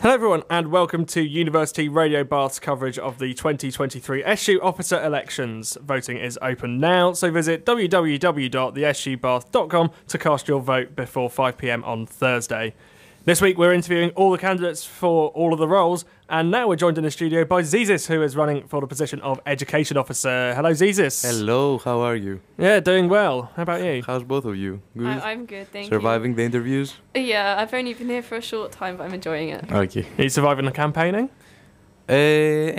Hello, everyone, and welcome to University Radio Bath's coverage of the 2023 SU officer elections. Voting is open now, so visit www.thesubath.com to cast your vote before 5 pm on Thursday. This week, we're interviewing all the candidates for all of the roles, and now we're joined in the studio by Zizis, who is running for the position of Education Officer. Hello, Zizis. Hello, how are you? Yeah, doing well. How about you? How's both of you? Good? I, I'm good, thank you. Surviving the interviews? Yeah, I've only been here for a short time, but I'm enjoying it. Okay. Are you surviving the campaigning? Uh,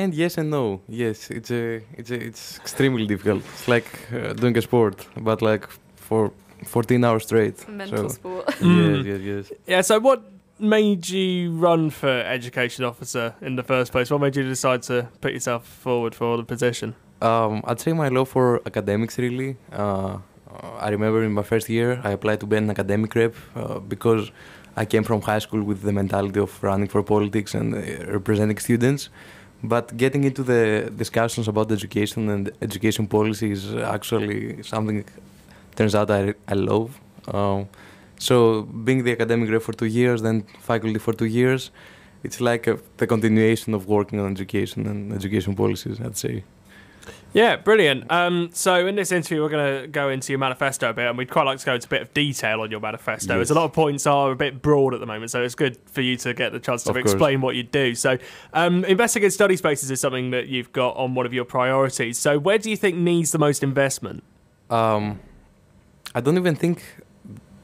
and yes and no. Yes, it's a, it's a, it's extremely difficult. It's like uh, doing a sport, but like for 14 hours straight. Mental So- sport. Mm. Yes, yes, yes. Yeah, so what made you run for education officer in the first place? What made you decide to put yourself forward for the position? Um, I'd say my love for academics really. Uh, I remember in my first year I applied to be an academic rep uh, because I came from high school with the mentality of running for politics and uh, representing students. But getting into the discussions about education and education policy is actually something turns out I, I love. Um, so being the academic rep for two years, then faculty for two years, it's like a, the continuation of working on education and education policies, I'd say. Yeah, brilliant. Um, so in this interview, we're going to go into your manifesto a bit, and we'd quite like to go into a bit of detail on your manifesto. As a lot of points are a bit broad at the moment, so it's good for you to get the chance to Of course. explain what you do. So, um, investigative study spaces is something that you've got on one of your priorities. So, where do you think needs the most investment? Um, I don't even think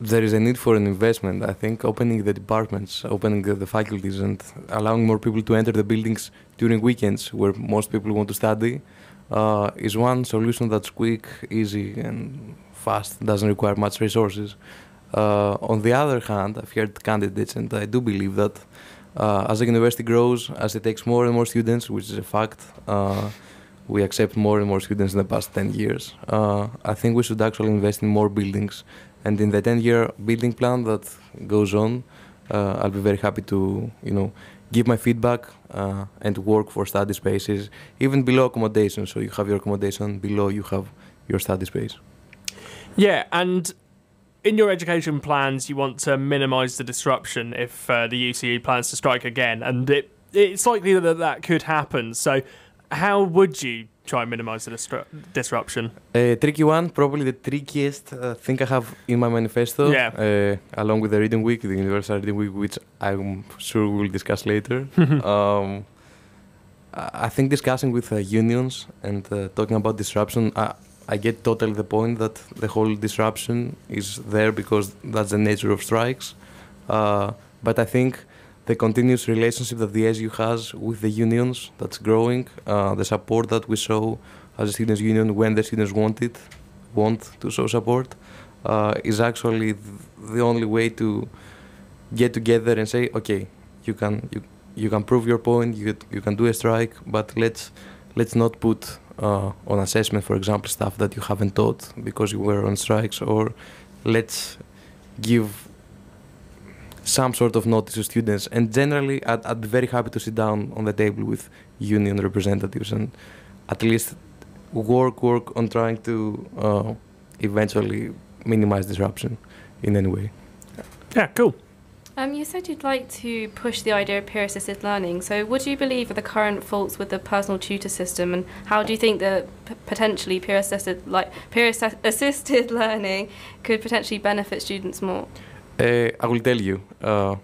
there is a need for an investment. I think opening the departments, opening the, faculties, and allowing more people to enter the buildings during weekends where most people want to study uh, is one solution that's quick, easy, and fast, doesn't require much resources. Uh, on the other hand, I've heard candidates, and I do believe that uh, as the university grows, as it takes more and more students, which is a fact, uh, we accept more and more students in the past 10 years. Uh, I think we should actually invest in more buildings. And in the 10 year building plan that goes on, uh, I'll be very happy to, you know, give my feedback uh, and work for study spaces, even below accommodation. So you have your accommodation, below you have your study space. Yeah, and in your education plans, you want to minimise the disruption if uh, the UCU plans to strike again, and it, it's likely that that could happen. So, how would you try and minimise the distru- disruption? A tricky one, probably the trickiest uh, thing I have in my manifesto, Yeah. uh, along with the reading week, the Universal Reading Week, which I'm sure we'll discuss later. um, I think discussing with uh, unions and uh, talking about disruption, I, I get totally the point that the whole disruption is there because that's the nature of strikes. Uh, but I think the continuous relationship that the SU has with the unions that's growing, uh, the support that we show as a students' union when the students want it, want to show support, uh, is actually the only way to get together and say, okay, you can you, you can prove your point, you you can do a strike, but let's let's not put uh, on assessment, for example, stuff that you haven't taught because you were on strikes, or let's give some sort of notice to students. And generally, I'd, I'd be very happy to sit down on the table with union representatives and at least work work on trying to uh, eventually minimize disruption in any way. Yeah, cool. Um, you said you'd like to push the idea of peer-assisted learning. So, what do you believe are the current faults with the personal tutor system, and how do you think that p- potentially peer-assisted, like peer-assisted learning, could potentially benefit students more? Uh, I will tell you. Uh,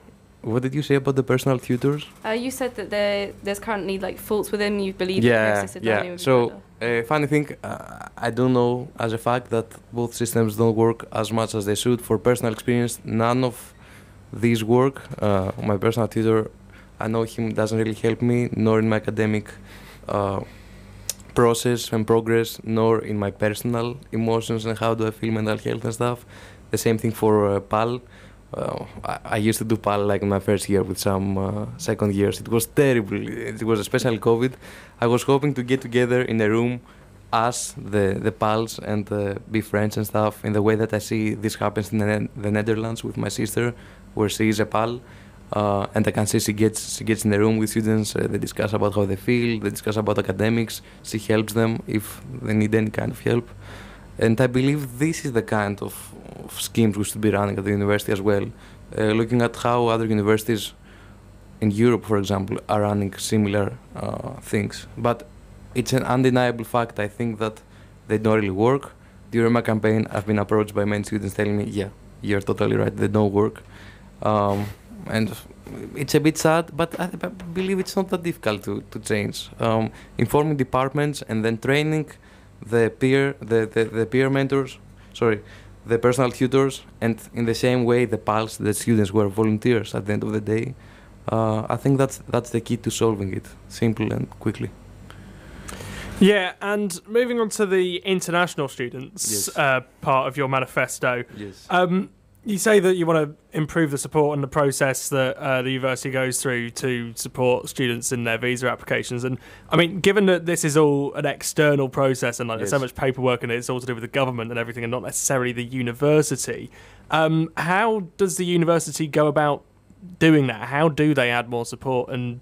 what did you say about the personal tutors? Uh, you said that there, there's currently like faults within. You believe yeah, yeah. So, uh, funny thing, uh, I don't know as a fact that both systems don't work as much as they should. For personal experience, none of these work. Uh, my personal tutor, I know him doesn't really help me, nor in my academic uh, process and progress, nor in my personal emotions and how do I feel mental health and stuff. The same thing for uh, PAL. Uh, I, used to do PAL like my first year with some uh, second years. It was terrible. It was especially COVID. I was hoping to get together in a room, us, the the pals, and uh, be friends and stuff. In the way that I see this happens in the, the Netherlands with my sister, where she is a pal, uh, and I can see she gets she gets in the room with students. Uh, they discuss about how they feel. They discuss about academics. She helps them if they need any kind of help. And I believe this is the kind of, of schemes we should be running at the university as well. Uh, looking at how other universities in Europe, for example, are running similar uh, things. But it's an undeniable fact. I think that they don't really work. During my campaign, I've been approached by many students telling me, "Yeah, you're totally right. They don't work," um, and it's a bit sad. But I, I, believe it's not that difficult to to change. Um, informing departments and then training the peer the, the, the peer mentors. Sorry, the personal tutors, and in the same way, the pals, the students were volunteers at the end of the day. Uh, I think that's that's the key to solving it, simple and quickly. Yeah, and moving on to the international students Yes. uh, part of your manifesto, Yes. um, you say that you want to improve the support and the process that uh, the university goes through to support students in their visa applications. And I mean, given that this is all an external process and like there's so much paperwork and it's all to do with the government and everything, and not necessarily the university, um, how does the university go about doing that? How do they add more support and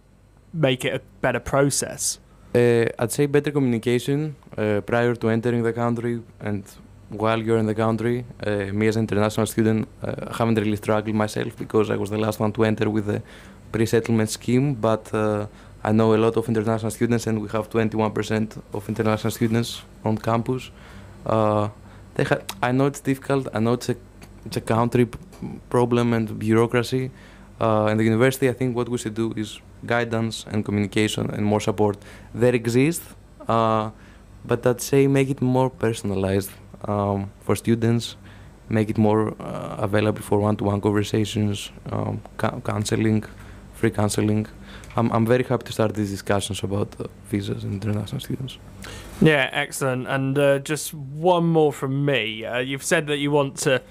make it a better process? Uh, I'd say better communication uh, prior to entering the country and while you're in the country. Uh, me as an international student, uh, haven't really struggled myself because I was the last one to enter with the pre-settlement scheme. But uh, I know a lot of international students, and we have 21% of international students on campus. Uh, they ha- I know it's difficult. I know it's a it's a country problem and bureaucracy. Uh, in the university, I think what we should do is guidance and communication and more support. There exists, uh, but I'd say make it more personalized um, for students, make it more uh, available for one-to-one conversations, um, cou- counseling, free counseling. I'm, I'm very happy to start these discussions about uh, visas and international students. Yeah, excellent. And uh, just one more from me. Uh, you've said that you want to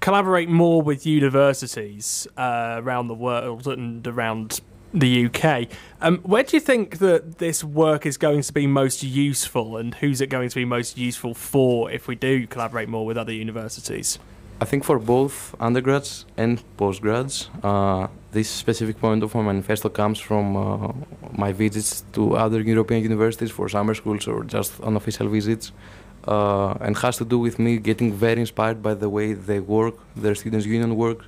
collaborate more with universities uh, around the world and around the UK. Um, where do you think that this work is going to be most useful, and who's it going to be most useful for if we do collaborate more with other universities? I think for both undergrads and postgrads, uh, this specific point of my manifesto comes from uh, my visits to other European universities for summer schools or just unofficial visits, uh, and has to do with me getting very inspired by the way they work, their students' union work,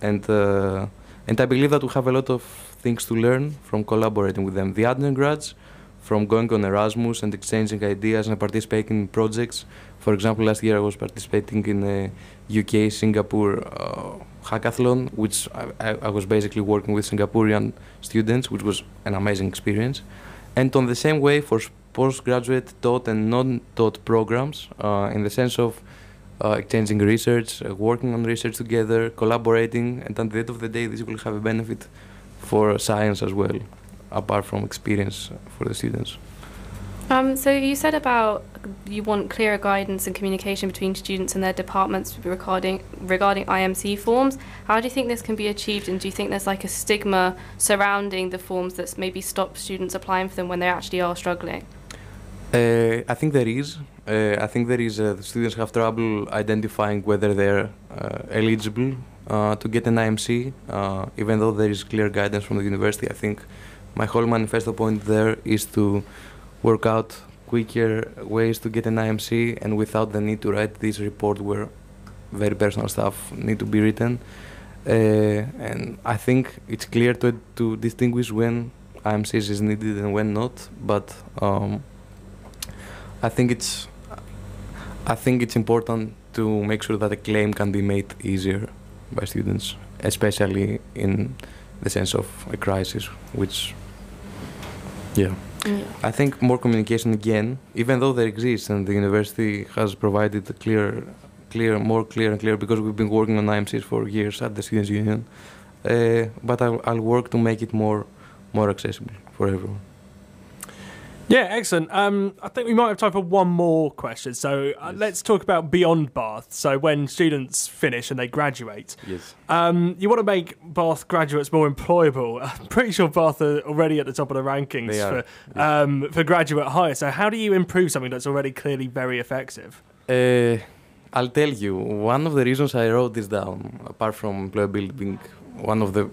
and uh, and I believe that we have a lot of things to learn from collaborating with them. The undergrads, from going on Erasmus and exchanging ideas and participating in projects. For example, last year I was participating in a UK Singapore uh, hackathon, which I, I, was basically working with Singaporean students, which was an amazing experience. And on the same way for postgraduate taught and non-taught programs, uh, in the sense of uh, exchanging research, uh, working on research together, collaborating, and at the end of the day, this will have a benefit for science as well, apart from experience for the students. Um, so you said about you want clearer guidance and communication between students and their departments regarding regarding IMC forms. How do you think this can be achieved, and do you think there's like a stigma surrounding the forms that's maybe stop students applying for them when they actually are struggling? Uh, I think there is. Uh, I think there is. Uh, the students have trouble identifying whether they're uh, eligible uh, to get an IMC, uh, even though there is clear guidance from the university. I think my whole manifesto point there is to work out quicker ways to get an IMC and without the need to write this report where very personal stuff need to be written. Uh, and I think it's clear to, to distinguish when IMCs is needed and when not. But um, I think it's I think it's important to make sure that a claim can be made easier by students, especially in the sense of a crisis, which yeah. Yeah. I think more communication again, even though there exists and the university has provided a clear, clear, more clear and clear because we've been working on IMCs for years at the Students' Union. Uh, but I'll, I'll work to make it more, more accessible for everyone. Yeah, excellent. Um, I think we might have time for one more question. So uh, Yes. let's talk about beyond Bath. So when students finish and they graduate, Yes. um, you want to make Bath graduates more employable. I'm pretty sure Bath are already at the top of the rankings for um, for graduate hire. So how do you improve something that's already clearly very effective? Uh, I'll tell you, one of the reasons I wrote this down, apart from employability being one of the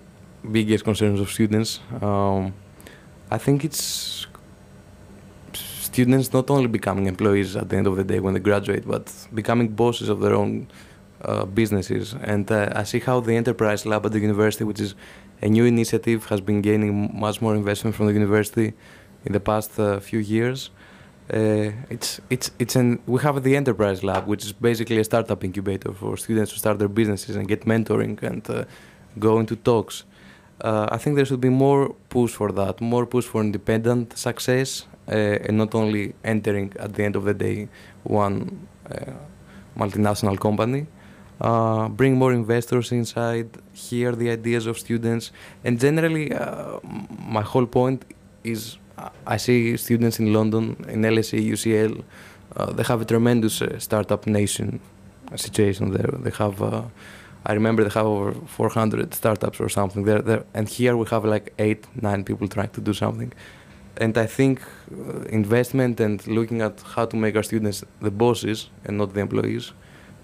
biggest concerns of students, um, I think it's students not only becoming employees at the end of the day when they graduate, but becoming bosses of their own uh, businesses. And uh, I see how the enterprise lab at the university, which is a new initiative, has been gaining much more investment from the university in the past uh, few years. Uh, it's it's it's an we have the enterprise lab, which is basically a startup incubator for students to start their businesses and get mentoring and uh, go into talks. Uh, I think there should be more push for that, more push for independent success, and not only entering at the end of the day one uh, multinational company. Uh, bring more investors inside, hear the ideas of students, and generally, uh, my whole point is I see students in London, in LSE, UCL, uh, they have a tremendous uh, startup nation situation there. They have, uh, I remember they have over 400 startups or something there, there. And here we have like eight, nine people trying to do something. And I think uh, investment and looking at how to make our students the bosses and not the employees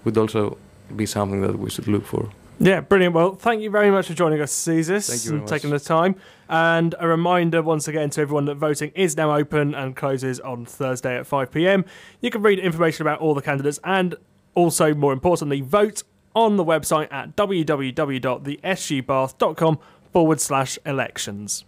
would also be something that we should look for. Yeah, brilliant. Well, thank you very much for joining us, Zizis, Thank you and taking the time. And a reminder once again to everyone that voting is now open and closes on Thursday at 5 pm. You can read information about all the candidates and also, more importantly, vote on the website at www.thesubath.com forward slash elections.